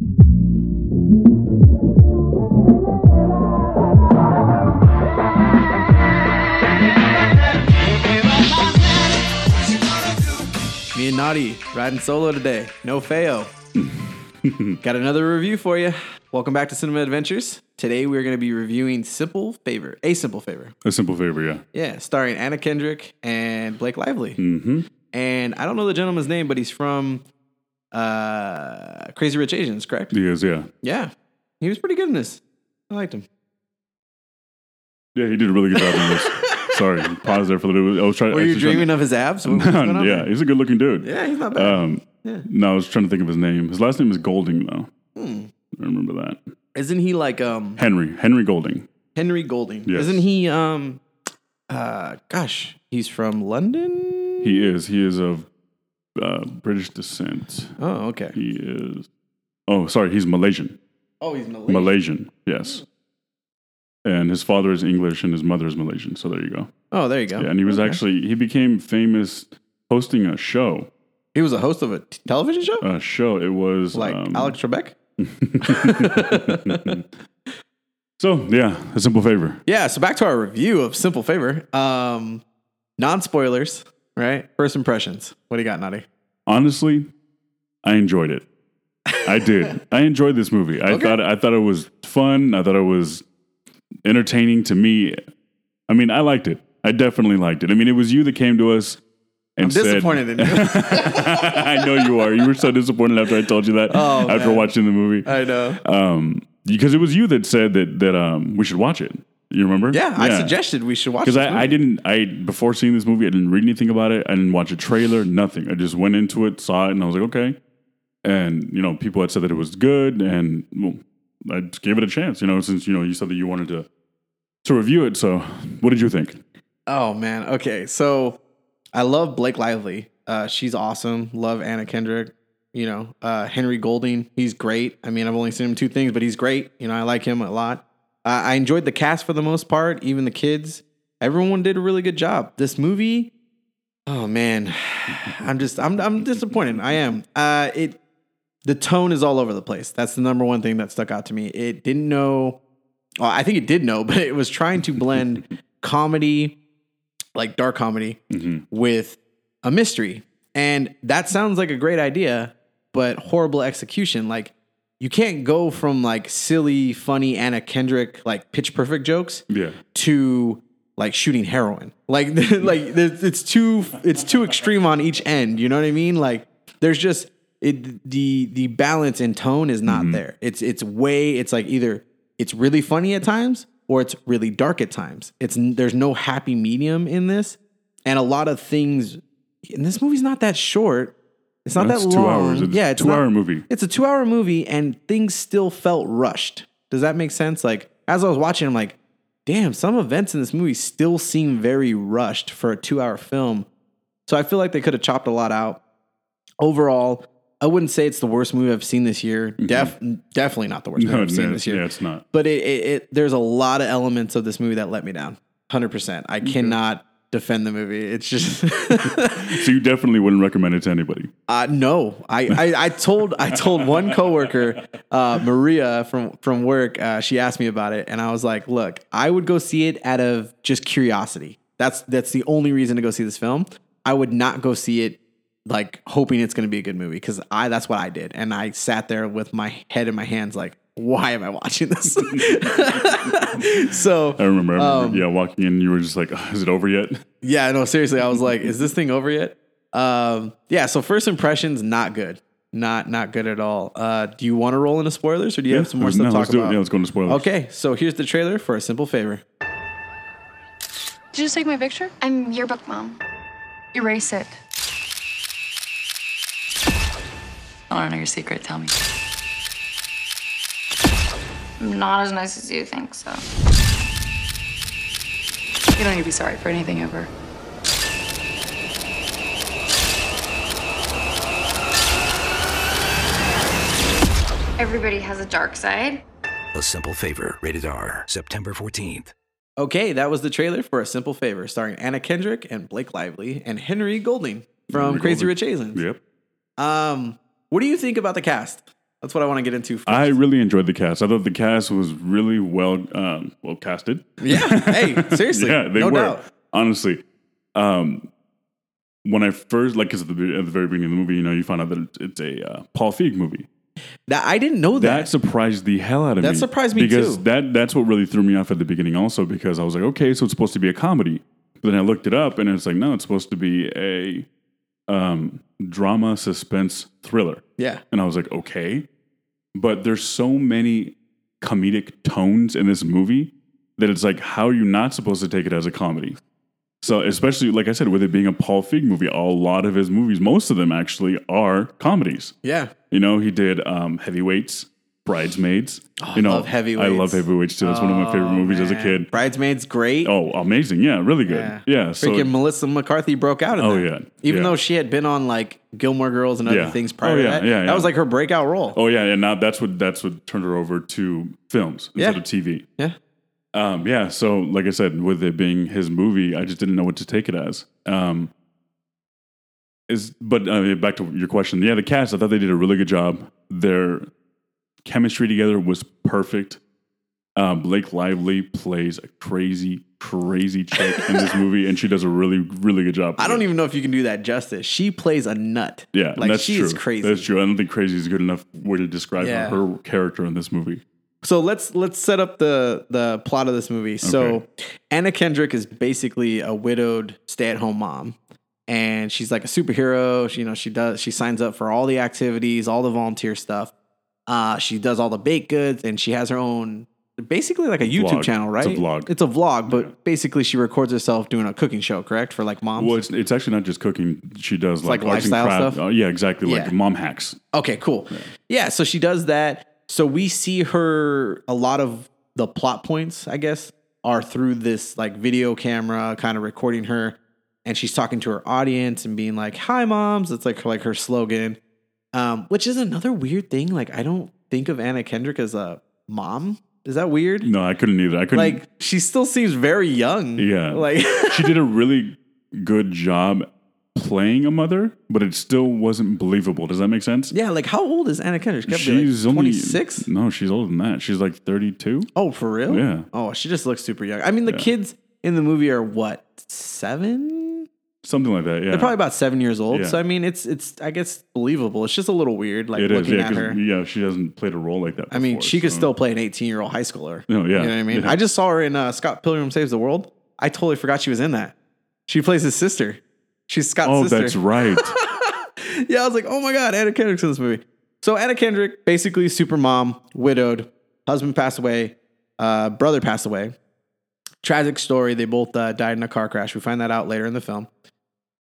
Me and Nati riding solo today. No fail. Got another review for you. Welcome back to Cinema Adventures. Today we're going to be reviewing Simple Favor, A Simple Favor. A simple favor, yeah. Yeah, starring Anna Kendrick and Blake Lively. Mm-hmm. And I don't know the gentleman's name, but he's from uh, Crazy Rich Asians, correct? He is, yeah. Yeah, he was pretty good in this. I liked him. Yeah, he did a really good job in this. Sorry, pause there for a little bit. I was trying. Were you dreaming of his abs? What was going to- on yeah, there? he's a good looking dude. yeah, he's not bad. Um, no, I was trying to think of his name. His last name is Golding, though. Hmm. I remember that. Isn't he like um Henry. Henry Golding. Henry Golding? Yes. Isn't he um uh gosh, he's from London? He is. He is of uh, British descent. Oh, okay. He is. Oh, sorry. He's Malaysian. Oh, he's Malaysian. Malaysian. Yes. And his father is English and his mother is Malaysian. So there you go. Oh, there you go. Yeah, and he was Okay. actually he became famous hosting a show. he was a host of a t- television show? A show. It was like um, Alex Trebek? So yeah, a simple favor. Yeah, so back to our review of Simple Favor. Um non spoilers, right? First impressions. What do you got, Nati? Honestly, I enjoyed it. I did. I enjoyed this movie. I Okay. thought I thought it was fun. I thought it was entertaining to me. I mean, I liked it. I definitely liked it. I mean, it was you that came to us and I'm said, disappointed in you. I know you are. You were so disappointed after I told you that. Oh, after man. watching the movie, I know. um, because it was you that said that that um we should watch it. You remember? Yeah, I suggested we should watch because I, I didn't I before seeing this movie I didn't read anything about it I didn't watch a trailer nothing I just went into it saw it and I was like okay and you know people had said that it was good and well, I just gave it a chance you know since you know you said that you wanted to to review it so what did you think Oh man. Okay. So I love Blake Lively. Uh, she's awesome. Love Anna Kendrick. You know, uh, Henry Golding. He's great. I mean, I've only seen him two things, but he's great. You know, I like him a lot. Uh, I enjoyed the cast for the most part, even the kids. Everyone did a really good job. This movie, oh man, I'm just I'm I'm disappointed. I am. Uh, it the tone is all over the place. That's the number one thing that stuck out to me. It didn't know. Well, I think it did know, but it was trying to blend comedy, like dark comedy, with a mystery. And that sounds like a great idea, but horrible execution. Like you can't go from like silly, funny Anna Kendrick, like pitch perfect jokes yeah to like shooting heroin. Like like it's too it's too extreme on each end. You know what I mean? Like there's just it the the balance and tone is not mm-hmm. there. It's it's way it's like either it's really funny at times or it's really dark at times. It's there's no happy medium in this, and a lot of things. And this movie's not that short. It's not That's that two long. hours. It's yeah, a it's two-hour movie. It's a two hour movie, and things still felt rushed. Does that make sense? Like as I was watching, I'm like, damn, some events in this movie still seem very rushed for a two hour film. So I feel like they could have chopped a lot out. Overall, I wouldn't say it's the worst movie I've seen this year. Mm-hmm. Def, definitely not the worst movie no, I've seen this year. yeah it's not But it, it, it there's a lot of elements of this movie that let me down. Hundred percent. I mm-hmm. cannot defend the movie. It's just so you definitely wouldn't recommend it to anybody uh, no. I, I I told I told one coworker, uh, Maria from from work. Uh, she asked me about it, and I was like, "Look, I would go see it out of just curiosity. That's that's the only reason to go see this film. I would not go see it like hoping it's going to be a good movie because I that's what I did, and I sat there with my head in my hands, like, why am I watching this? so I remember, I remember Um, yeah walking in you were just like is it over yet Yeah, no, seriously, I was like, is this thing over yet? Um, yeah, so first impressions, not good. Not not good at all. Uh, do you want to roll into spoilers or do you have some more stuff no, to let's talk do about? it yeah let's go into spoilers Okay, so here's the trailer for a simple favor. Did you just take my picture? I'm yearbook mom. Erase it. I want to know your secret. Tell me. I'm not as nice as you think, so. You don't need to be sorry for anything ever. Everybody has a dark side. A Simple Favor, rated R, September 14th. Okay, that was the trailer for a simple favor, starring Anna Kendrick and Blake Lively and Henry Golding from Henry Crazy Golding. Rich Asians. yep Um, what do you think about the cast? That's what I want to get into. First. I really enjoyed the cast. I thought the cast was really well um, well casted. yeah. Hey, seriously. yeah, they no were doubt. honestly. Um, when I first like, because at, the at the very beginning of the movie, you know, you find out that it's a uh, Paul Feig movie. That I didn't know that. That surprised the hell out of That me. That surprised me because too. that that's what really threw me off at the beginning. Also, because I was like, okay, so it's supposed to be a comedy. But then I looked it up, and it's like, no, it's supposed to be a um, drama, suspense, thriller. Yeah. And I was like, okay. But there's so many comedic tones in this movie that it's like, how are you not supposed to take it as a comedy? So, especially like I said, with it being a Paul Feig movie, a lot of his movies, most of them actually are comedies. Yeah. You know, he did um, Heavyweights, Bridesmaids. you know, I love Heavyweights. I love Heavyweights too. That's one of my favorite Oh, movies as a kid. Bridesmaids, great. Oh, amazing! Yeah, really good. Yeah. Yeah, so Freaking Melissa McCarthy broke out in Oh, that. yeah. Even Yeah. though she had been on like Gilmore Girls and other Yeah. things prior Oh, to yeah, that. yeah, That was like her breakout role. oh yeah, and now that's what that's what turned her over to films instead of TV. Yeah. Um, yeah, so like I said, with it being his movie, I just didn't know what to take it as. Um, is but uh, back to your question, yeah, the cast, I thought they did a really good job. Their chemistry together was perfect. Um, Blake Lively plays a crazy, crazy chick in this movie, and she does a really, really good job. I don't even know if you can do that justice. She plays a nut. Yeah, Like that's she true. is crazy. That's true. I don't think crazy is a good enough way to describe Yeah. her, her character in this movie. So let's let's set up the the plot of this movie. So Anna Kendrick is basically a widowed stay-at-home mom. And she's like a superhero. She, you know, she does she signs up for all the activities, all the volunteer stuff. Uh, she does all the baked goods and she has her own basically like a YouTube Vlog. channel, right? It's a vlog. It's a vlog, but basically she records herself doing a cooking show, correct? For like moms. Well, it's, it's actually not just cooking. She does like, like arts and lifestyle craft. stuff? Oh, yeah, exactly. Yeah. Like mom hacks. Okay, cool. Yeah. so she does that. So we see her a lot of the plot points, I guess, are through this like video camera kind of recording her and she's talking to her audience and being like, "Hi moms." It's like like her slogan. Um, which is another weird thing. Like I don't think of Anna Kendrick as a mom. Is that weird? No, I couldn't either. I couldn't. Like she still seems very young. Yeah. Like she did a really good job playing a mother, but it still wasn't believable. Does that make sense? Yeah, like how old is Anna Kendrick? She's She's like only 26? No, she's older than that. She's like thirty-two. Oh, for real? Yeah. Oh, she just looks super young. I mean, the Yeah. kids in the movie are what seven? Something like that. Yeah, They're probably about seven years old. Yeah. So I mean, it's it's I guess believable. It's just a little weird, like it is. looking Yeah, at her. yeah, she hasn't played a role like that. I mean, before, she could still play an eighteen-year-old high schooler. No, yeah, You know what I mean? yeah. I just saw her in uh, Scott Pilgrim Saves the World. I totally forgot she was in that. She plays his sister. She's Scott's Oh, sister. that's right. yeah, I was like, oh my god, Anna Kendrick's in this movie. So Anna Kendrick, basically super mom, widowed, husband passed away, uh, brother passed away. Tragic story. They both uh, died in a car crash. We find that out later in the film.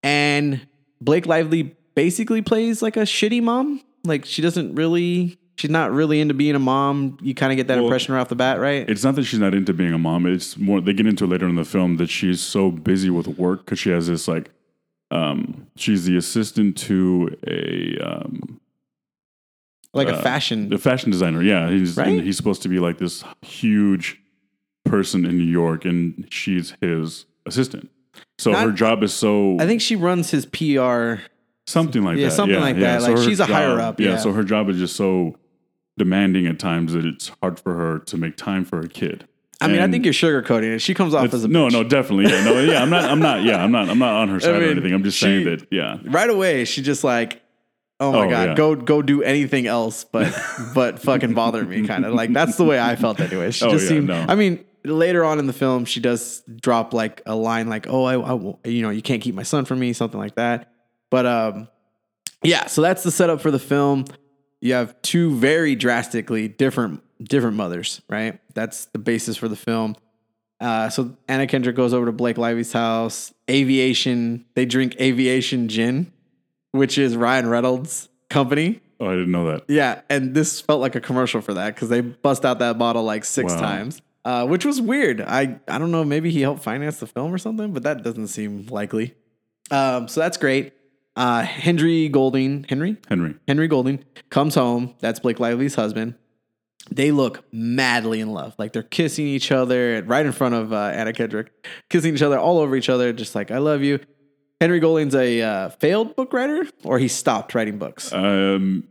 And Blake Lively basically plays like a shitty mom. Like she doesn't really, she's not really into being a mom. You kind of get that Well, impression right off the bat, right? It's not that she's not into being a mom. It's more they get into it later in the film that she's so busy with work because she has this like, um, she's the assistant to a um, like a uh, fashion. the fashion designer. Yeah, he's Right? and he's supposed to be like this huge person in New York, and she's his assistant. So Not- her job is so I think she runs his PR. something like that. Yeah, that. something like that. Like, she's a higher up, Yeah, yeah. So her job is just so demanding at times that it's hard for her to make time for her kid. I mean, I think you're sugarcoating it. She comes off as a no, bitch. no, definitely. Yeah, no, yeah. I'm not. I'm not. Yeah, I'm not. I'm not on her side or mean, anything. I'm just she- saying that. Yeah, right away she just like oh my Oh, god yeah. go go do anything else but but fucking bother me kind of like that's the way i felt anyway she Oh, just yeah, seemed no. i mean later on in the film she does drop like a line like oh I, I you know you can't keep my son from me something like that but um yeah so that's the setup for the film you have two very drastically different different mothers right that's the basis for the film uh, so Anna Kendrick goes over to Blake Lively's house. Aviation, they drink aviation gin, which is Ryan Reynolds' company. Oh, I didn't know that. Yeah, and this felt like a commercial for that because they bust out that bottle like six Wow. times, uh, which was weird. I I don't know, maybe he helped finance the film or something, but that doesn't seem likely. Um, so that's great. Uh, Henry Golding, Henry, Henry. Henry Golding comes home. That's Blake Lively's husband. They look madly in love. Like they're kissing each other right in front of uh, Anna Kendrick, kissing each other all over each other, just like, I love you. Henry Golding's a uh, failed book writer, or he stopped writing books. Um,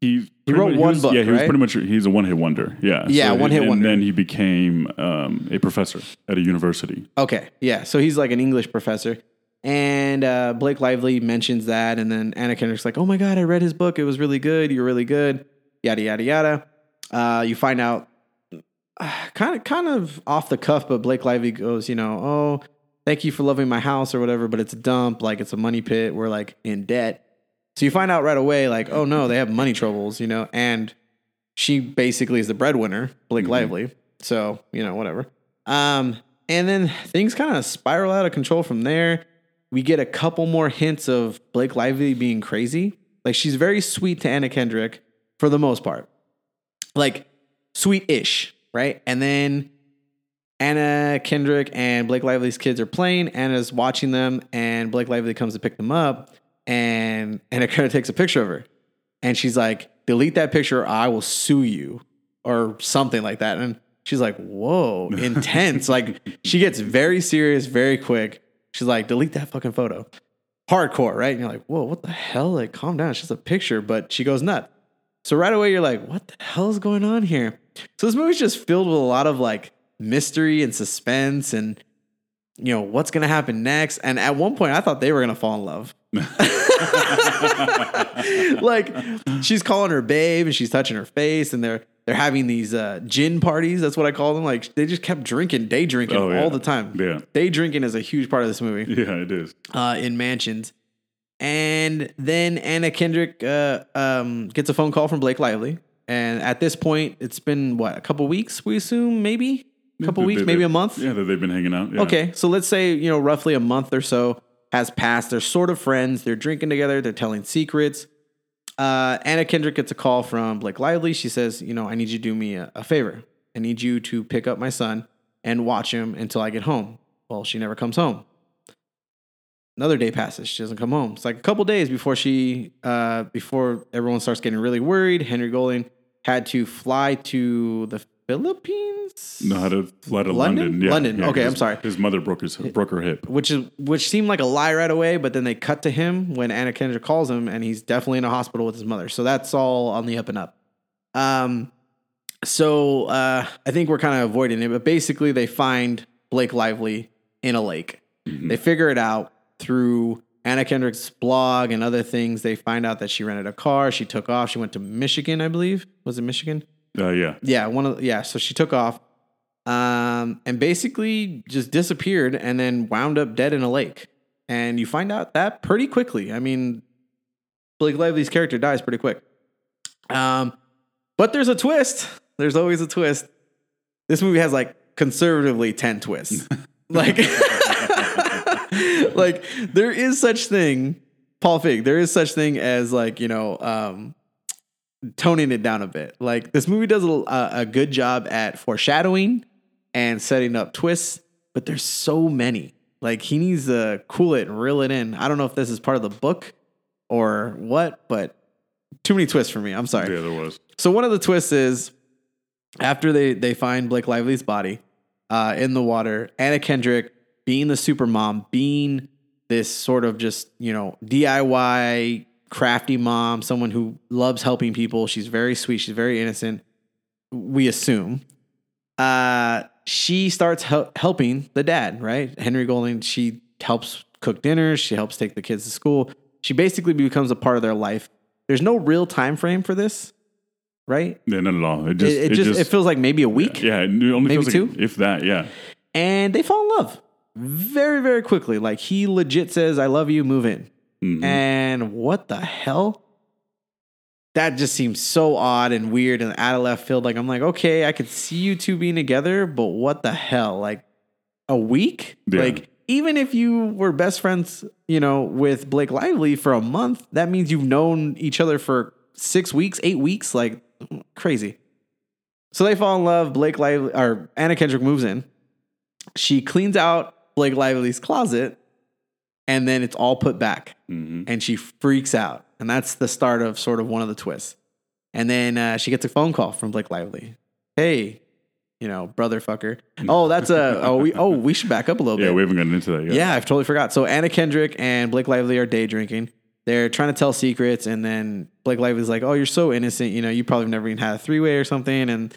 he He wrote much- one was- book, Yeah, he was pretty much he's a one hit wonder. Yeah, Yeah, he- one-hit wonder. and then he became um, a professor at a university. Okay, yeah. So he's like an English professor, and uh, Blake Lively mentions that, and then Anna Kendrick's like, "Oh my god, I read his book. It was really good. You're really good." Yada yada yada. Uh, you find out, kind of kind of off the cuff, but Blake Lively goes, you know, "Oh, thank you for loving my house or whatever, but it's a dump. Like it's a money pit. We're like in debt." So you find out right away, like, oh no, they have money troubles, you know, and she basically is the breadwinner, Blake Lively. So, you know, whatever. Um, and then things kind of spiral out of control from there. We get a couple more hints of Blake Lively being crazy. Like she's very sweet to Anna Kendrick for the most part. Like sweet-ish, right? And then Anna Kendrick and Blake Lively's kids are playing. Anna's watching them, and Blake Lively comes to pick them up, and and it kind of takes a picture of her, and she's like, "Delete that picture, or I will sue you," or something like that. And she's like, "Whoa, intense!" like she gets very serious very quick. She's like, "Delete that fucking photo." Hardcore, right? And you're like, "Whoa, what the hell?" Like, calm down. It's just a picture, but she goes nuts. So right away, you're like, "What the hell is going on here?" So this movie's just filled with a lot of like mystery and suspense and you know what's gonna happen next and at one point i thought they were gonna fall in love like she's calling her babe and she's touching her face and they're they're having these uh gin parties that's what i call them like they just kept drinking day drinking Oh, yeah. all the time Yeah. day drinking is a huge part of this movie Yeah, it is. uh, in mansions. And then Anna Kendrick uh, um, gets a phone call from Blake Lively. And at this point, it's been what, a couple weeks, we assume, maybe? A couple They- weeks, they- maybe a month? Yeah, that they've been hanging out. Yeah. Okay, so let's say, you know, roughly a month or so has passed. They're sort of friends. They're drinking together. They're telling secrets. Uh, Anna Kendrick gets a call from Blake Lively. She says, you know, I need you to do me a, a favor. I need you to pick up my son and watch him until I get home. Well, she never comes home. Another day passes. She doesn't come home. It's like a couple days before she, uh, before everyone starts getting really worried. Henry Golding had to fly to the Philippines. Know how to fly to London? London. Yeah, London. yeah, Okay, his- I'm sorry. His mother broke his broke her hip. which is which seemed like a lie right away, but then they cut to him when Anna Kendrick calls him, and he's definitely in a hospital with his mother. So that's all on the up and up. Um, so uh, I think we're kind of avoiding it, but basically they find Blake Lively in a lake. They figure it out through Anna Kendrick's blog and other things. They find out that she rented a car. She took off. She went to Michigan, I believe. Was it Michigan? Uh, yeah. Yeah, one of yeah. So she took off, um, and basically just disappeared, and then wound up dead in a lake. And you find out that pretty quickly. I mean, Blake Lively's character dies pretty quick. Um, but there's a twist. There's always a twist. This movie has like conservatively ten twists. like, like there is such thing, Paul Feig. There is such thing as like you know. Um, toning it down a bit. Like this movie does a, a, good job at foreshadowing and setting up twists, but there's so many. Like he needs to cool it and reel it in. I don't know if this is part of the book or what, but too many twists for me. I'm sorry. Yeah, there was. So one of the twists is after they they find Blake Lively's body uh, in the water, Anna Kendrick being the super mom, being this sort of just you know DIY crafty mom, someone who loves helping people. She's very sweet. She's very innocent. We assume. Uh, she starts hel- helping the dad, right? Henry Golding. She helps cook dinners. She helps take the kids to school. She basically becomes a part of their life. There's no real time frame for this, right? Yeah, not at all. It It, just it, just, it feels like maybe a week, yeah, it only Maybe feels like two? if that. Yeah, and they fall in love very, very quickly. Like he legit says, "I love you, move in." Mhm. And what the hell? That just seems so odd and weird and out of left field. Like I'm like, okay, I could see you two being together, but what the hell? Like a week? Yeah. Like even if you were best friends, you know, with Blake Lively for a month, that means you've known each other for six weeks, eight weeks, like crazy. So they fall in love. Blake Lively or Anna Kendrick moves in. She cleans out Blake Lively's closet, and then it's all put back Mhm. and she freaks out. And that's the start of sort of one of the twists. And then uh, she gets a phone call from Blake Lively. Hey, you know, brother fucker. Oh, that's a oh we oh we should back up a little yeah. bit. Yeah, we haven't gotten into that yet. Yeah, I've totally forgot. So Anna Kendrick and Blake Lively are day drinking. they're trying to tell secrets, and then Blake Lively's like, "Oh, you're so innocent. You know, you probably never even had a three way or something." And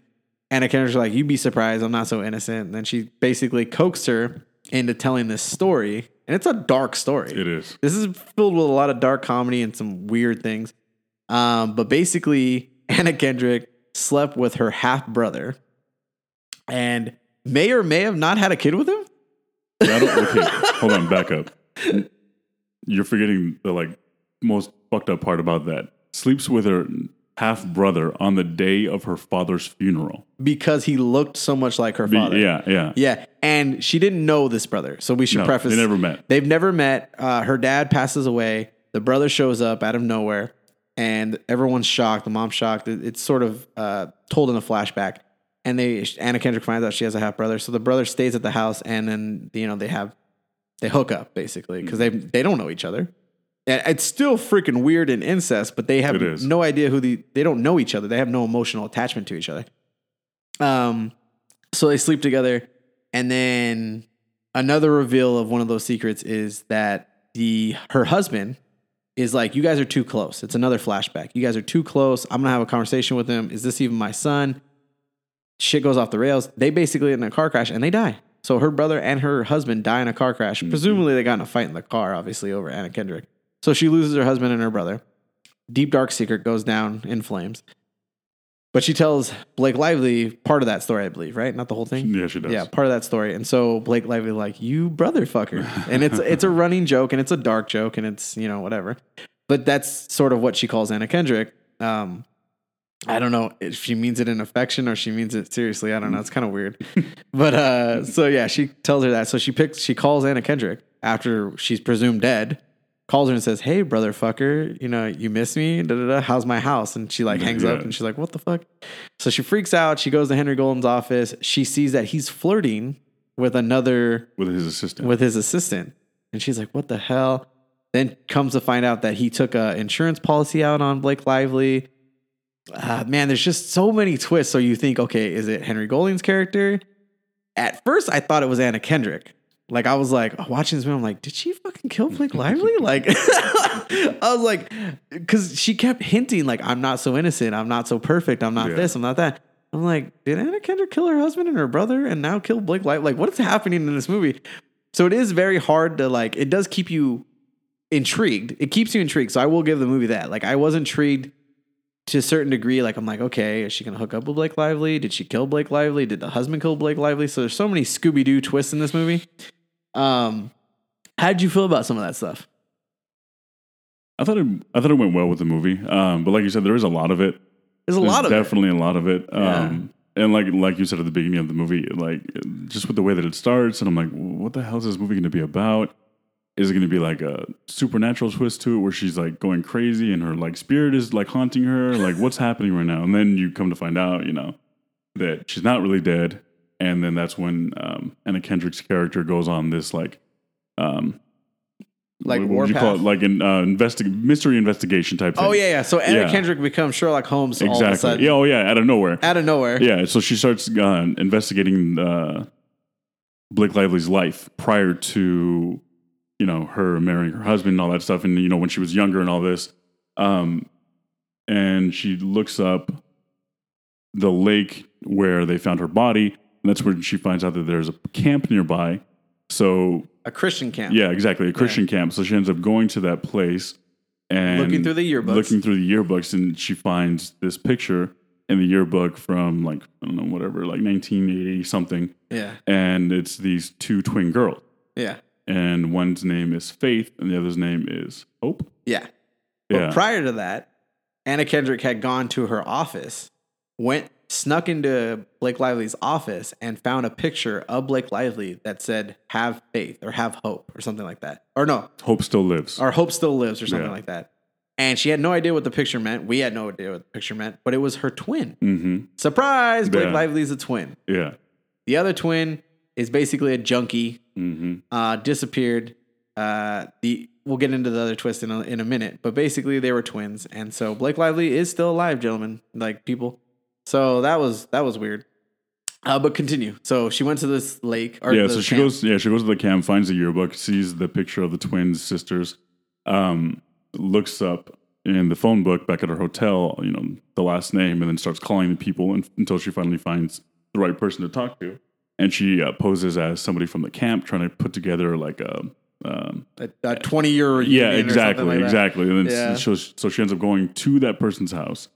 Anna Kendrick's like, "You'd be surprised. I'm not so innocent." And then she basically coaxed her into telling this story, and it's a dark story. It is. This is filled with a lot of dark comedy and some weird things. Um, but basically, Anna Kendrick slept with her half brother, and may or may have not had a kid with him. Okay, hold on, back up. You're forgetting the like most fucked up part about that. Sleeps with her half brother on the day of her father's funeral. because he looked so much like her Be- father. yeah, yeah. Yeah. And she didn't know this brother. So we should No, preface they never met. They've never met. Uh, her dad passes away. The brother shows up out of nowhere and everyone's shocked. The mom's shocked. It- It's sort of uh, told in a flashback. And they Anna Kendrick finds out she has a half brother. So the brother stays at the house and then you know they have they hook up basically because they they don't know each other. And it's still freaking weird and incest, but they have no idea who the they don't know each other. They have no emotional attachment to each other. Um, so they sleep together, and then another reveal of one of those secrets is that the her husband is like, "You guys are too close." It's another flashback. You guys are too close. I'm gonna have a conversation with him. Is this even my son? Shit goes off the rails. They basically in a car crash and they die. So her brother and her husband die in a car crash. Presumably they got in a fight in the car, obviously over Anna Kendrick. So she loses her husband and her brother. Deep dark secret goes down in flames. But she tells Blake Lively part of that story, I believe, right? Not the whole thing. Yeah, she does. Yeah, part of that story. And so Blake Lively like, "You brother fucker." And it's it's a running joke and it's a dark joke and it's, you know, whatever. But that's sort of what she calls Anna Kendrick. Um I don't know if she means it in affection or she means it seriously. I don't know. It's kind of weird. but uh so yeah, she tells her that. So she picks she calls Anna Kendrick after she's presumed dead. Calls her and says, "Hey, brother fucker, you know you miss me? Da, da, da. How's my house?" And she like hangs up and she's like, "What the fuck?" So she freaks out. She goes to Henry Golding's office. She sees that he's flirting with another With his assistant. with his assistant. And she's like, what the hell? Then comes to find out that he took a insurance policy out on Blake Lively. Ah, man, there's just so many twists. So you think, okay, is it Henry Golding's character? At first, I thought it was Anna Kendrick. Like I was like watching this movie, I'm like, did she fucking kill Blake Lively? Like I was like, because she kept hinting, like, I'm not so innocent, I'm not so perfect, I'm not Yeah. this, I'm not that. I'm like, did Anna Kendrick kill her husband and her brother and now kill Blake Lively? Like, what is happening in this movie? So it is very hard to like. It does keep you intrigued. It keeps you intrigued. So I will give the movie that. Like, I was intrigued to a certain degree. Like, I'm like, okay, is she gonna hook up with Blake Lively? Did she kill Blake Lively? Did the husband kill Blake Lively? So there's so many Scooby Doo twists in this movie. Um, how did you feel about some of that stuff? I thought it. I thought it went well with the movie. Um, but like you said, there is a lot of it. There's a There's lot of it. definitely a lot of it. Yeah. Um, and like like you said at the beginning of the movie, like just with the way that it starts, and I'm like, what the hell is this movie going to be about? Is it going to be like a supernatural twist to it, where she's like going crazy and her like spirit is like haunting her? Like, what's happening right now? And then you come to find out, you know, that she's not really dead. And then that's when um, Anna Kendrick's character goes on this like, um, Like what would you call it? Like an uh, investi- mystery investigation type thing. Oh yeah, yeah. So Anna Yeah. Kendrick becomes Sherlock Holmes all of a exactly. sudden, Yeah, oh yeah, out of nowhere. out of nowhere. Yeah, so she starts uh, investigating uh, Blake Lively's life prior to, you know, her marrying her husband and all that stuff, and you know when she was younger and all this, um, and she looks up the lake where they found her body, and that's when she finds out that there's a camp nearby. So A Christian camp. yeah, exactly, a Christian camp. So she ends up going to that place and Looking through the yearbooks. looking through the yearbooks, and she finds this picture in the yearbook from like I don't know whatever, like 1980 something, Yeah. and it's these two twin girls, Yeah. and one's name is Faith, and the other's name is Hope. Yeah. But Yeah, prior to that, Anna Kendrick had gone to her office, went snuck into Blake Lively's office and found a picture of Blake Lively that said "Have faith" or "Have hope" or something like that. Or no, Hope still lives. or "Hope still lives" or something Yeah. like that. And she had no idea what the picture meant. We had no idea what the picture meant, but it was her twin. hmm Surprise! Blake Yeah. Lively's a twin. Yeah. The other twin is basically a junkie hmm uh, disappeared. Uh, the we'll get into the other twist in a, in a minute, but basically they were twins, and so Blake Lively is still alive, gentlemen, like people. So that was that was weird. Uh, but continue. So she went to this lake. Or yeah, so she camp. goes. Yeah, she goes to the camp, finds the yearbook, sees the picture of the twin sisters, um, looks up in the phone book back at her hotel, you know, the last name, and then starts calling the people un- until she finally finds the right person to talk to. And she uh, poses as somebody from the camp trying to put together like a. Um, A, a 20 year yeah, exactly, exactly. And then Yeah. so, so she ends up going to that person's house.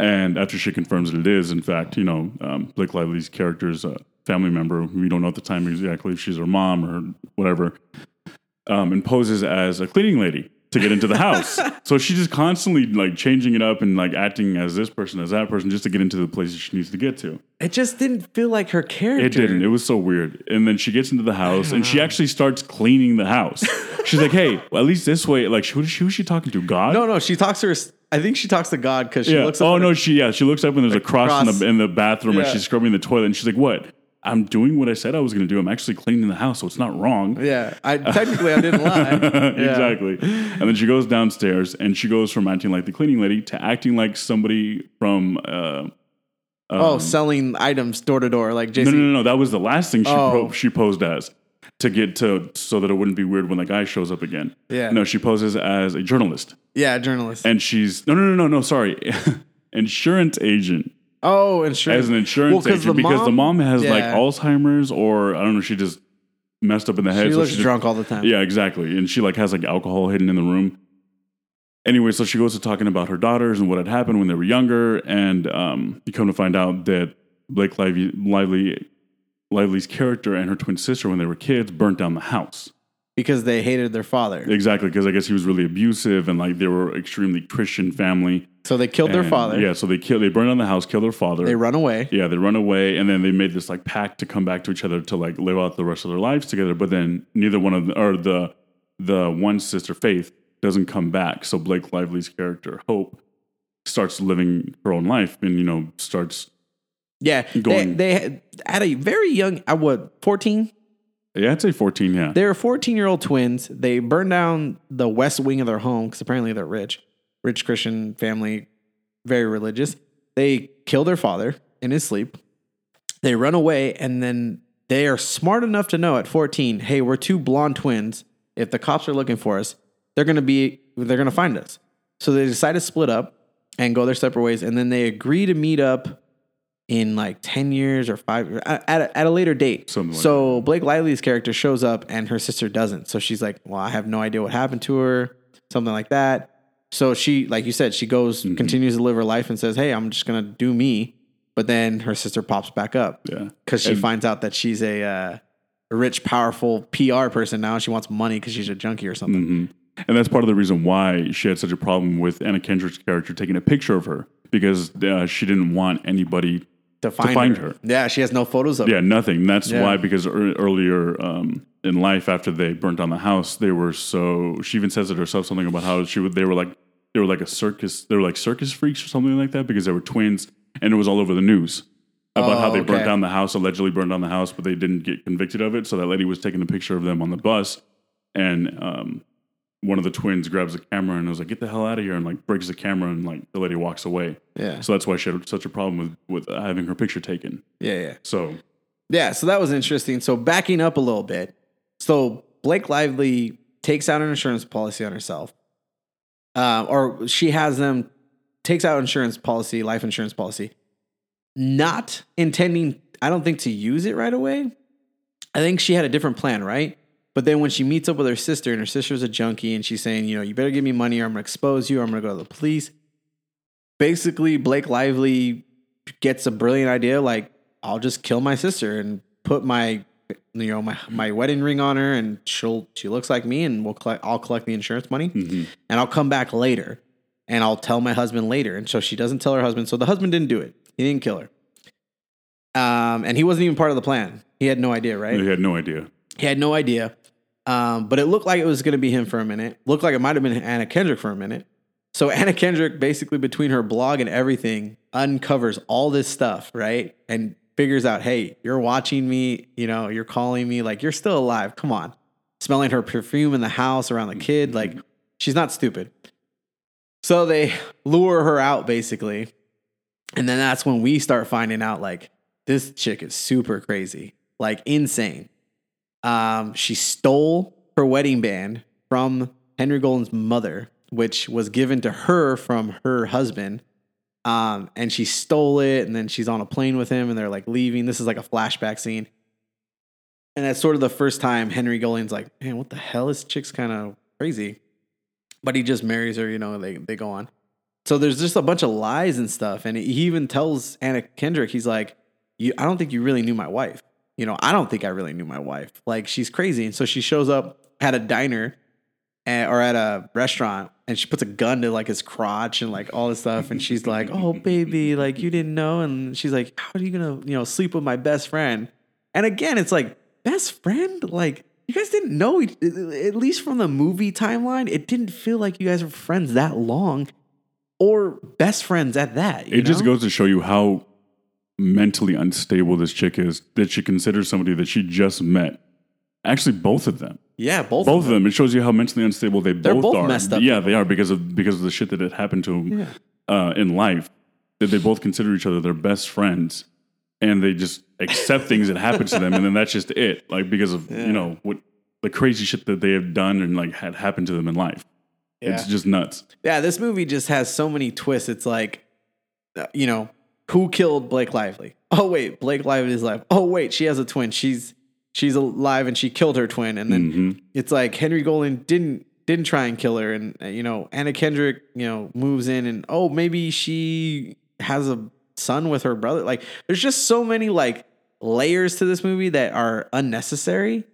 And after she confirms that it is, in fact, you know, um, Blake Lively's character's family member, we don't know at the time exactly if she's her mom or whatever, um, and poses as a cleaning lady to get into the house. so she's just constantly like changing it up and like acting as this person, as that person, just to get into the places she needs to get to. It just didn't feel like her character. It didn't. It was so weird. And then she gets into the house and she uh-huh. actually starts cleaning the house. She's like, "Hey, well, at least this way." Like, who, who is she talking to? God? No, no, she talks to her. I think she talks to God because she yeah. looks. Up oh no, her- she yeah. She looks up and there's a cross, in the in the bathroom and she's scrubbing the toilet and she's like, "What? I'm doing what I said I was going to do. I'm actually cleaning the house, so it's not wrong." Yeah, I technically I didn't lie. Yeah. exactly. And then she goes downstairs and she goes from acting like the cleaning lady to acting like somebody from. Uh, Oh, selling items door to door like JC. no, no, no, no. That was the last thing she Oh. pro- she posed as to get to so that it wouldn't be weird when the guy shows up again. Yeah. No, she poses as a journalist, Yeah, a journalist. and she's no, no, no, no, no. Sorry, insurance agent oh, insurance. as an insurance Well, agent because the mom has like. Alzheimer's or I don't know. She just messed up in the head. She so looks just- drunk all the time. Yeah, exactly. And she like has like alcohol hidden in the room. Anyway, so she goes to talking about her daughters and what had happened when they were younger, and um, you come to find out that Blake Lively, Lively, Lively's character and her twin sister, when they were kids, burnt down the house. Because they hated their father. Exactly, because I guess he was really abusive, and like they were extremely Christian family. So they killed their And, father. Yeah, so they kill, they burned down the house, kill their father. They run away. Yeah, they run away, and then they made this like pact to come back to each other to like live out the rest of their lives together. But then neither one of them, or the the one sister Faith doesn't come back. So Blake Lively's character Hope starts living her own life, and you know starts Yeah, they, Going- they had- at a very young, I what fourteen? Yeah, I'd say fourteen. Yeah, They're fourteen year old twins. They burn down the west wing of their home because apparently they're rich, rich Christian family, very religious. They kill their father in his sleep. They run away, and then they are smart enough to know at fourteen, hey, we're two blonde twins. If the cops are looking for us, they're gonna be they're gonna find us. So they decide to split up and go their separate ways, and then they agree to meet up in like 10 years or five at a, at a later date. Something like so Blake Lively's character shows up and her sister doesn't. So she's like, well, I have no idea what happened to her, something like that. So she, like you said, she goes, Mm-hmm. continues to live her life and says, hey, I'm just going to do me. But then her sister pops back up yeah. because she And- finds out that she's a, uh, a rich, powerful PR person now. She wants money because she's a junkie or something. Mm-hmm. And that's part of the reason why she had such a problem with Anna Kendrick's character taking a picture of her because uh, she didn't want anybody. To find, find her. her. Yeah, she has no photos of her. Yeah, nothing. That's Yeah. why because ear earlier um, in life, after they burnt down the house, they were so. She even says it herself something about how she would. They were like they were like a circus. They were like circus freaks or something like that because they were twins, and it was all over the news about how Oh, they burnt down the house, allegedly burned down the house, but they didn't get convicted of it. So that lady was taking a picture of them on the bus, and um, one of the twins grabs the camera and was like, "Get the hell out of here!" and like breaks the camera, and like the lady walks away. Yeah. So that's why she had such a problem with with having her picture taken. Yeah, yeah. So Yeah, so that was interesting. So backing up a little bit. So Blake Lively takes out an insurance policy on herself. Um, or she has them takes out insurance policy, life insurance policy, not intending, I don't think, to use it right away. I think she had a different plan, right? But then when she meets up with her sister, and her sister's a junkie, and she's saying, you know, you better give me money or I'm gonna expose you, or I'm gonna go to the police. Basically, Blake Lively gets a brilliant idea, like, I'll just kill my sister and put my you know my, my wedding ring on her and she'll she looks like me and we'll collect I'll collect the insurance money and I'll come back later and I'll tell my husband later and so she doesn't tell her husband so the husband didn't do it he didn't kill her um and he wasn't even part of the plan he had no idea right he had no idea. he had no idea. Um, but it looked like it was going to be him for a minute. Looked like it might have been Anna Kendrick for a minute. So Anna Kendrick, basically between her blog and everything, uncovers all this stuff, right? And figures out, hey, you're watching me. You know, you're calling me. Like you're still alive. Come on. Smelling her perfume in the house around the kid. Like she's not stupid. So they lure her out basically. And then that's when we start finding out like this chick is super crazy, like insane. Um, she stole her wedding band from Henry Golding's mother which was given to her from her husband. Um, and she stole it, and then she's on a plane with him, and they're like leaving. This is like a flashback scene. And that's sort of the first time Henry Golding's like, man, what the hell? This chick's kind of crazy. But he just marries her, you know, they, they go on. So there's just a bunch of lies and stuff. And he even tells Anna Kendrick, he's like, you, I don't think you really knew my wife. You know, I don't think I really knew my wife. Like, she's crazy. And so she shows up at a diner and, or at a restaurant and she puts a gun to like his crotch and like all this stuff. And she's like, oh, baby, like you didn't know. And she's like, how are you going to, you know, sleep with my best friend? And again, it's like, best friend? Like, you guys didn't know, at least from the movie timeline, it didn't feel like you guys were friends that long or best friends at that. you It just goes to show you how mentally unstable this chick is that she considers somebody that she just met. Actually, both of them. yeah, both, Both of them. It shows you how mentally unstable they They're both, both are. messed up Yeah, they are because of because of the shit that had happened to them uh, in life. That they both consider each other their best friends, and they just accept things that happen to them, and then that's just it. Like because of you know what the crazy shit that they have done and like had happened to them in life. It's just nuts. Yeah, this movie just has so many twists. It's like, uh, you know, who killed Blake Lively? Oh wait, Blake Lively is alive. Oh wait, she has a twin. She's she's alive and she killed her twin. And then Mhm. it's like Henry Golding didn't didn't try and kill her. And uh, you know, Anna Kendrick, you know, moves in and oh maybe she has a son with her brother. Like there's just so many like layers to this movie that are unnecessary.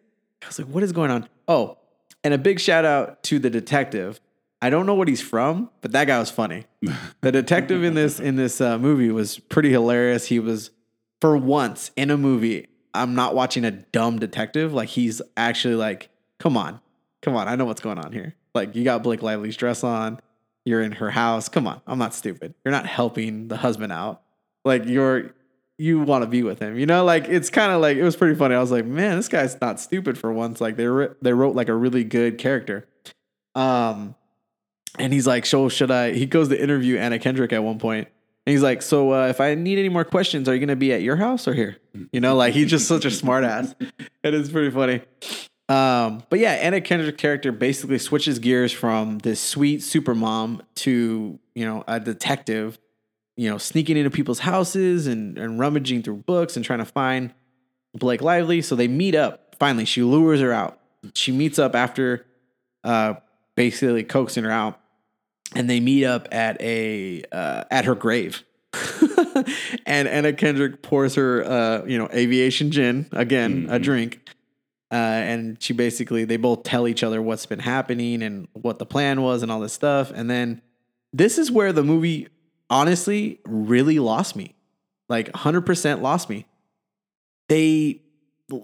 I was like, what is going on? Oh, and a big shout out to the detective. I don't know what he's from, but that guy was funny. The detective in this in this uh, movie was pretty hilarious. He was, for once in a movie, I'm not watching a dumb detective. Like he's actually like, come on, come on, I know what's going on here. Like you got Blake Lively's dress on, you're in her house. Come on, I'm not stupid. You're not helping the husband out. Like you're you want to be with him. You know, like it's kind of like it was pretty funny. I was like, man, this guy's not stupid for once. Like they wr- they wrote like a really good character. Um, and he's like, so should I? He goes to interview Anna Kendrick at one point, and he's like, so uh, if I need any more questions, are you gonna be at your house or here? You know, like he's just such a smart ass. It is pretty funny. Um, but yeah, Anna Kendrick's character basically switches gears from this sweet super mom to you know a detective you know, sneaking into people's houses and, and rummaging through books and trying to find Blake Lively. So they meet up. Finally, she lures her out. She meets up after uh, basically coaxing her out, and they meet up at a uh, at her grave. and Anna Kendrick pours her, uh, you know, aviation gin again, a drink. Uh, and she basically they both tell each other what's been happening and what the plan was and all this stuff. And then this is where the movie honestly really lost me. Like 100% lost me. They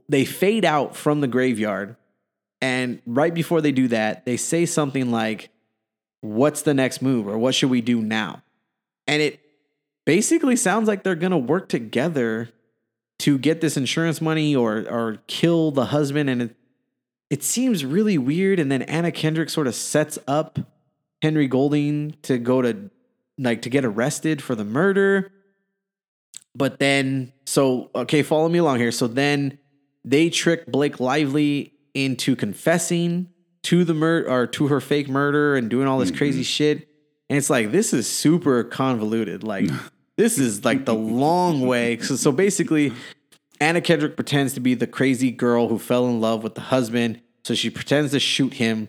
they fade out from the graveyard and right before they do that, they say something like what's the next move or what should we do now? And it basically sounds like they're going to work together to get this insurance money or or kill the husband and it, it seems really weird and then Anna Kendrick sort of sets up Henry Golding to go to like to get arrested for the murder. But then so okay, follow me along here. So then they trick Blake Lively into confessing to the murder or to her fake murder and doing all this mm-hmm. crazy shit. And it's like this is super convoluted. Like this is like the long way. So, so basically, Anna Kendrick pretends to be the crazy girl who fell in love with the husband. So she pretends to shoot him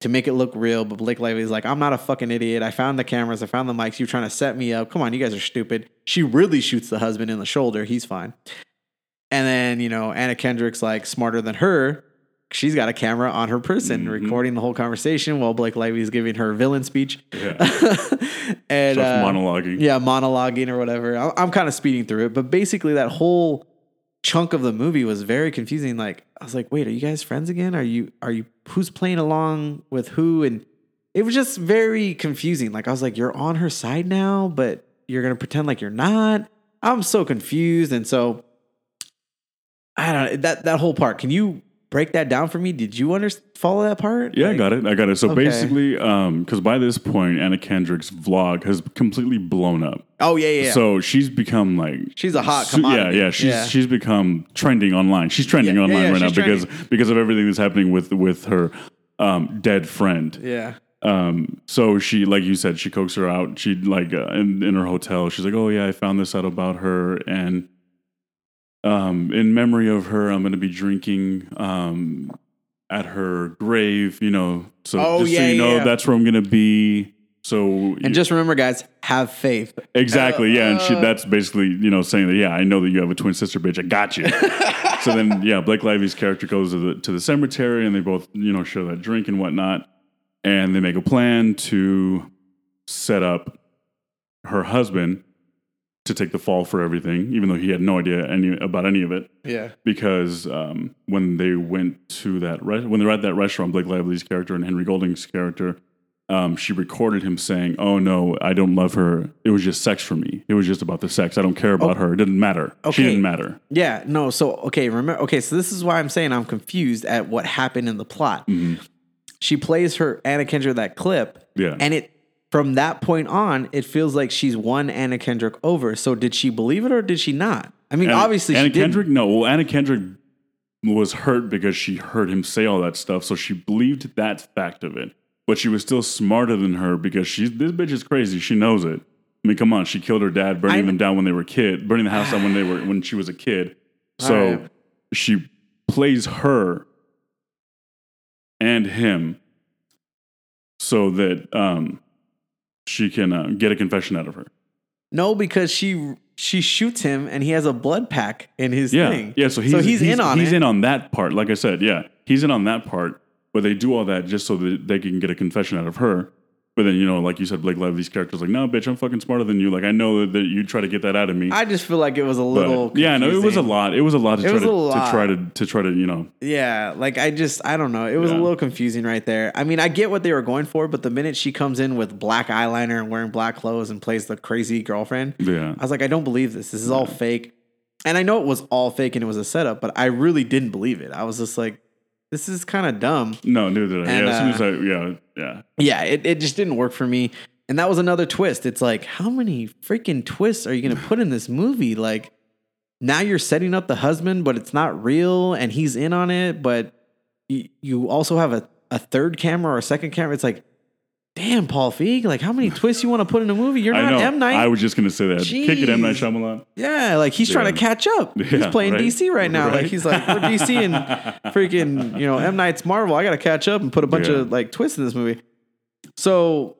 to make it look real. But Blake Lively's like, I'm not a fucking idiot. I found the cameras. I found the mics. You're trying to set me up. Come on, you guys are stupid. She really shoots the husband in the shoulder. He's fine. And then, you know, Anna Kendrick's like smarter than her. She's got a camera on her person recording the whole conversation while Blake Lively's giving her villain speech. Yeah. and uh, monologuing. yeah, monologuing or whatever. I- I'm kind of speeding through it, but basically that whole chunk of the movie was very confusing. Like I was like, wait, are you guys friends again? Are you are you who's playing along with who? And it was just very confusing. Like I was like, you're on her side now, but you're gonna pretend like you're not. I'm so confused, and so I don't know that that whole part. Can you break that down for me? Did you under follow that part? Yeah, I got it. I got it. So Okay. basically, um, because by this point, Anna Kendrick's vlog has completely blown up. Oh yeah, yeah. yeah. So she's become like She's a hot Yeah, yeah. She's Yeah. she's become trending online. She's trending Yeah, online right now she's because because of everything that's happening with with her um, dead friend. yeah. Um, so she, like you said, she coaxed her out. She like uh, in, in her hotel. She's like, "Oh yeah, I found this out about her, and um, in memory of her, I'm going to be drinking um at her grave. You know, so Oh, just so yeah, you know, yeah. that's where I'm going to be. So And just remember, guys, have faith. Exactly. Yeah, and Uh. she that's basically you know saying that yeah, I know that you have a twin sister, bitch. I got you. so then yeah, Blake Lively's character goes to the to the cemetery, and they both you know share that drink and whatnot, and they make a plan to set up her husband to take the fall for everything, even though he had no idea any about any of it. Yeah. Because um, when they went to that re- when they were at that restaurant, Blake Lively's character and Henry Golding's character um, she recorded him saying, "Oh no, I don't love her. It was just sex for me. It was just about the sex. I don't care about her. It didn't matter. She Okay. didn't matter." Yeah, no. So okay, remember. Okay, so this is why I'm saying I'm confused at what happened in the plot. She plays her Anna Kendrick that clip, Yeah. and it from that point on, it feels like she's won Anna Kendrick over. So did she believe it or did she not? I mean, Anna- obviously, Anna she didn't. Kendrick. No, well, Anna Kendrick was hurt because she heard him say all that stuff, so she believed that fact of it. But she was still smarter than her because she's this bitch is crazy. She knows it. I mean, come on. She killed her dad, burning I'm- them down when they were kid, burning the house down when they were when she was a kid. So Alright. she plays her and him so that um, she can uh, get a confession out of her. No, because she she shoots him and he has a blood pack in his Yeah, thing. yeah. So he's, he's, in on he's it. in on that part. Like I said, yeah, he's in on that part. But they do all that just so that they can get a confession out of her. But then you know, like you said, Blake Lively's character's like, "No, bitch, I'm fucking smarter than you. Like I know that, you try to get that out of me." I just feel like it was a But, little. yeah, no, it was a lot. It was a lot to It try was to, a lot. to try to to try to you know. Yeah, like I just I don't know. It was Yeah. a little confusing right there. I mean, I get what they were going for, but the minute she comes in with black eyeliner and wearing black clothes and plays the crazy girlfriend, Yeah. I was like, I don't believe this. This is all fake. And I know it was all fake and it was a setup, but I really didn't believe it. I was just like, this is kind of dumb. No, neither did I. And, yeah, as soon as I yeah yeah Yeah, it, it just didn't work for me. And that was another twist. It's like, how many freaking twists are you going to put in this movie? Like, now you're setting up the husband, but it's not real and he's in on it, but you, you also have a, a third camera or a second camera. It's like, damn, Paul Feig, like, how many twists you want to put in a movie? You're I not know. M. Night. I was just gonna say that. Kick it, M Night Jeez. Shyamalan. yeah, like he's trying to catch up. he's playing right. DC right now. Like he's like, we're DC and freaking, you know, M. Night's Marvel. I got to catch up and put a bunch Yeah. of like twists in this movie. So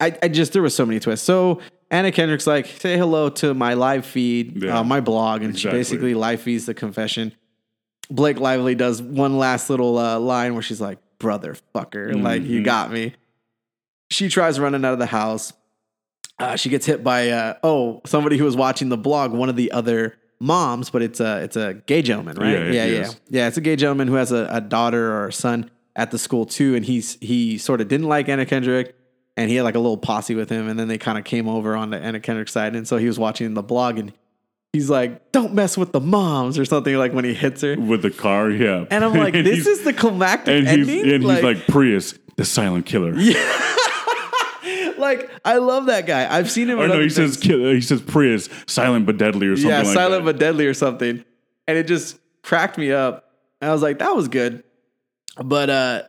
I, I just there was so many twists. So Anna Kendrick's like, say hello to my live feed, Yeah. uh, my blog, and Exactly. she basically live feeds the confession. Blake Lively does one last little uh, line where she's like, "Brother fucker, like you Mhm. got me." She tries running out of the house. Uh, she gets hit by uh, oh somebody who was watching the blog, one of the other moms, but it's a it's a gay gentleman, right? Yeah, yeah, yeah, yeah. It's a gay gentleman who has a, a daughter or a son at the school too, and he's he sort of didn't like Anna Kendrick, and he had like a little posse with him, and then they kind of came over on the Anna Kendrick side, and so he was watching the blog, and he's like, "Don't mess with the moms" or something like when he hits her, With the car, yeah. and I'm like, And "This is the climactic and he's ending." and he's like Prius, the silent killer. like I love that guy. I've seen him. In no, he says things. kill, he says Prius, silent but deadly, or something yeah, like silent that. but deadly or something, and it just cracked me up. And I was like, that was good, but uh,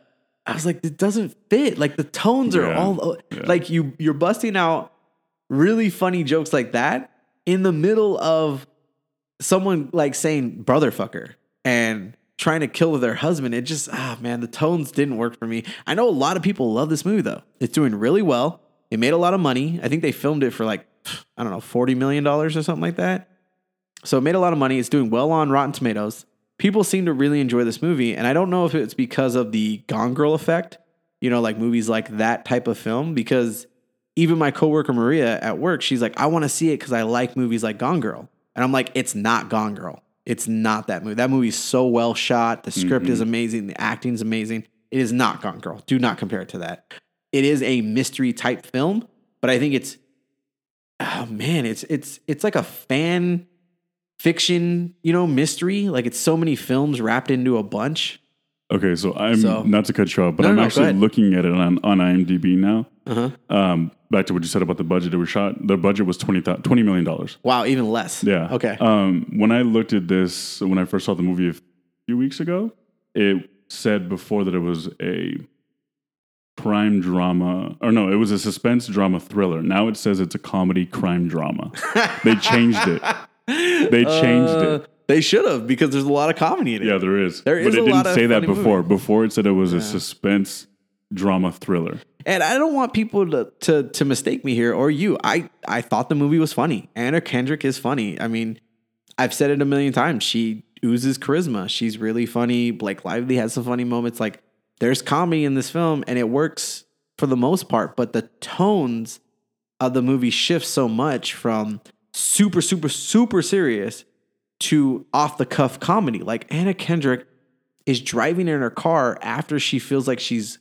I was like, it doesn't fit. Like the tones are Yeah, all yeah. like you you're busting out really funny jokes like that in the middle of someone like saying brother fucker and trying to kill their husband. It just ah man, the tones didn't work for me. I know a lot of people love this movie though. It's doing really well. It made a lot of money. I think they filmed it for like I don't know, 40 million dollars or something like that. So it made a lot of money. It's doing well on Rotten Tomatoes. People seem to really enjoy this movie, and I don't know if it's because of the Gone Girl effect, you know, like movies like that type of film. Because even my coworker Maria at work, she's like, I want to see it because I like movies like Gone Girl, and I'm like, it's not Gone Girl. It's not that movie. That movie's so well shot. The script is mm-hmm. amazing. The acting's amazing. It is not Gone Girl. Do not compare it to that. It is a mystery type film, but I think it's oh man, it's it's it's like a fan fiction, you know, mystery. Like it's so many films wrapped into a bunch. Okay, so I'm So- not to cut you off, but No, I'm no, actually looking at it on, on IMDb now. Uh-huh. Um, back to what you said about the budget it was shot. The budget was 20, thou- $20 million. Wow, even less. Yeah. Okay. Um, when I looked at this, when I first saw the movie a few weeks ago, it said before that it was a crime drama, or no, it was a suspense drama thriller. Now it says it's a comedy crime drama. they changed it. They changed Uh, it. They should have because there's a lot of comedy in it. Yeah, there is. There but is it a didn't say that before. movie. Before it said it was a suspense drama thriller. And I don't want people to, to to mistake me here or you. I I thought the movie was funny. Anna Kendrick is funny. I mean, I've said it a million times. She oozes charisma. She's really funny. Blake Lively has some funny moments. Like there's comedy in this film and it works for the most part, but the tones of the movie shift so much from super super super serious to off the cuff comedy. Like Anna Kendrick is driving in her car after she feels like she's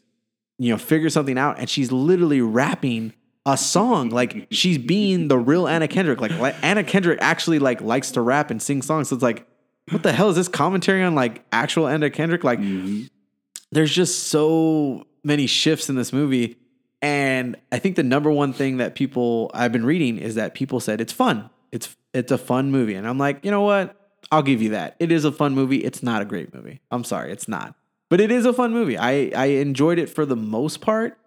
you know figured something out and she's literally rapping a song. Like she's being the real Anna Kendrick. Like, Anna Kendrick actually like likes to rap and sing songs. So it's like what the hell is this commentary on like actual Anna Kendrick? Like mm-hmm. There's just so many shifts in this movie and I think the number one thing that people I've been reading is that people said it's fun it's it's a fun movie and I'm like you know what I'll give you that it is a fun movie it's not a great movie I'm sorry it's not but it is a fun movie. I I enjoyed it for the most part,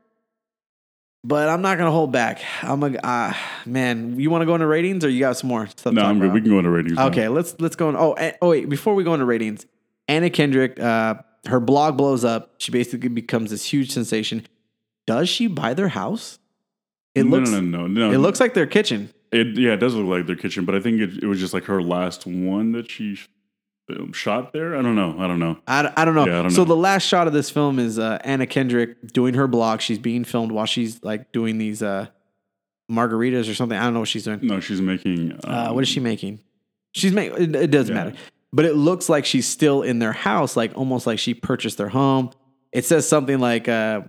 but I'm not gonna hold back. I'm a uh, man. You want to go into ratings, or you got some more stuff? to No, I'm good. about? We can go into ratings. now. Okay, let's let's go. In, oh, and- oh wait. Before we go into ratings, Anna Kendrick, uh, her blog blows up. She basically becomes this huge sensation. Does she buy their house? It no, looks. no, no, no, no. It looks like their kitchen. It yeah, it does look like their kitchen, but I think it, it was just like her last one that she um, shot there. I don't know. I don't know. I, I don't know. Yeah, I don't so know. the last shot of this film is uh, Anna Kendrick doing her blog. She's being filmed while she's like doing these uh, margaritas or something. I don't know what she's doing. No, she's making. Um, Uh, what is she making? She's making. It, it doesn't Yeah. matter. But it looks like she's still in their house, like almost like she purchased their home. It says something like, uh,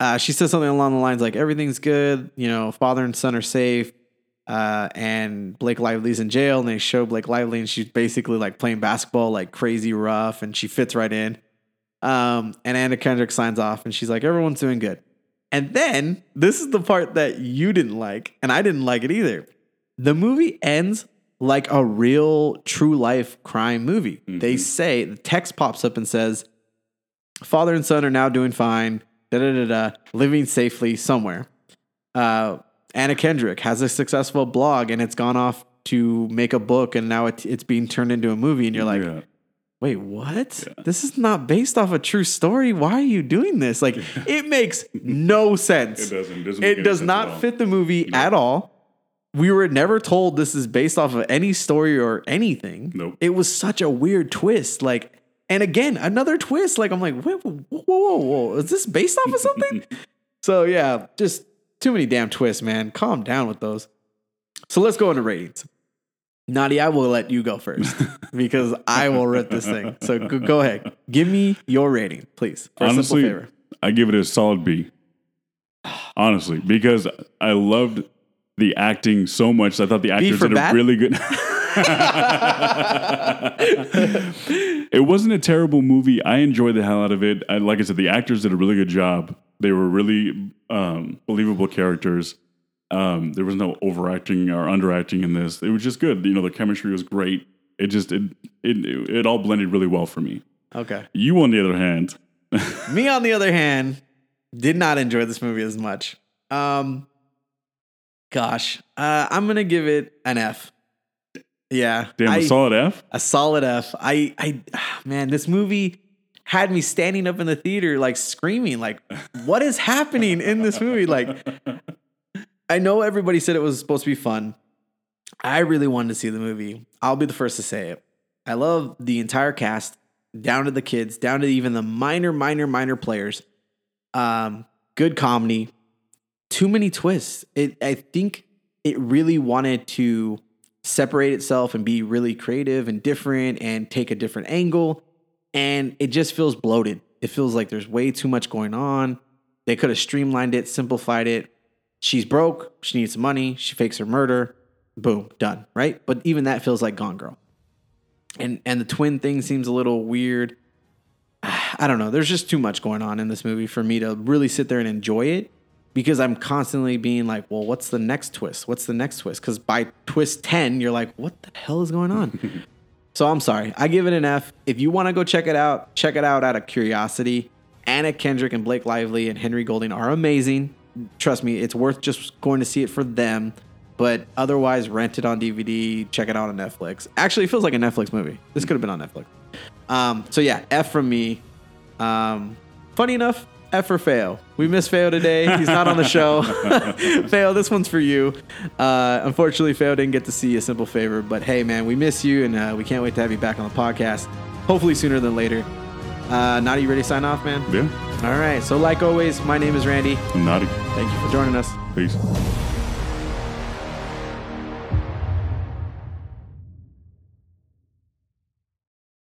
uh, she says something along the lines like, "Everything's good. You know, father and son are safe." Uh, and Blake Lively's in jail, and they show Blake Lively, and she's basically like playing basketball, like crazy rough, and she fits right in. Um, and Anna Kendrick signs off, and she's like, "Everyone's doing good." And then this is the part that you didn't like, and I didn't like it either. The movie ends like a real true life crime movie. They say the text pops up and says, Father and son are now doing fine, da da da da, living safely somewhere. Uh, Anna Kendrick has a successful blog and it's gone off to make a book and now it, it's being turned into a movie. And you're like, yeah. wait, what? This is not based off a true story. Why are you doing this? Like, it makes no sense. It doesn't. It doesn't It does sense at all. not fit the movie at all. We were never told this is based off of any story or anything. Nope. It was such a weird twist. Like, and again, another twist. Like, I'm like, whoa, whoa, whoa, whoa. Is this based off of something? so yeah, just too many damn twists, man. Calm down with those. So let's go into ratings. Nati, I will let you go first because I will rip this thing. So go, go ahead. Give me your rating, please. For a Honestly, simple favor. I give it a solid B. Honestly, because I loved the acting so much. I thought the actors did a really good. it wasn't a terrible movie. I enjoyed the hell out of it. I, like I said, the actors did a really good job. They were really um, believable characters. Um, there was no overacting or underacting in this. It was just good. You know, the chemistry was great. It just it it it all blended really well for me. Okay. You, on the other hand, Me, on the other hand, did not enjoy this movie as much. Um, gosh, uh, I'm gonna give it an F. Yeah, damn, I- a solid F. a solid F. I, I, man, this movie had me standing up in the theater, like screaming, like, what is happening in this movie? Like, I know everybody said it was supposed to be fun. I really wanted to see the movie. I'll be the first to say it. I love the entire cast, down to the kids, down to even the minor, minor, minor players. Um, good comedy. Too many twists. It. I think it really wanted to separate itself and be really creative and different and take a different angle. And it just feels bloated. It feels like there's way too much going on. They could have streamlined it, simplified it. She's broke. She needs money. She fakes her murder. Boom, done. Right. But even that feels like Gone Girl. And and the twin thing seems a little weird. I don't know. There's just too much going on in this movie for me to really sit there and enjoy it because I'm constantly being like, well, what's the next twist? What's the next twist? Because by twist 10, you're like, what the hell is going on? so I'm sorry. I give it an F. If you want to go check it out, check it out out of curiosity. Anna Kendrick and Blake Lively and Henry Golding are amazing. Trust me, it's worth just going to see it for them. But otherwise, rent it on DVD, check it out on Netflix. Actually, it feels like a Netflix movie. This could have been on Netflix. Um, so yeah, F from me. Um, funny enough, F for Fello. We miss Fello today. He's not on the show. Fello, this one's for you. Uh, unfortunately, Fello didn't get to see a simple favor, but hey, man, we miss you, and uh, we can't wait to have you back on the podcast. Hopefully sooner than later. Uh, Nati, you ready to sign off, man? Yeah. All right. So, like always, my name is Randy. Nati. Thank you for joining us. Peace.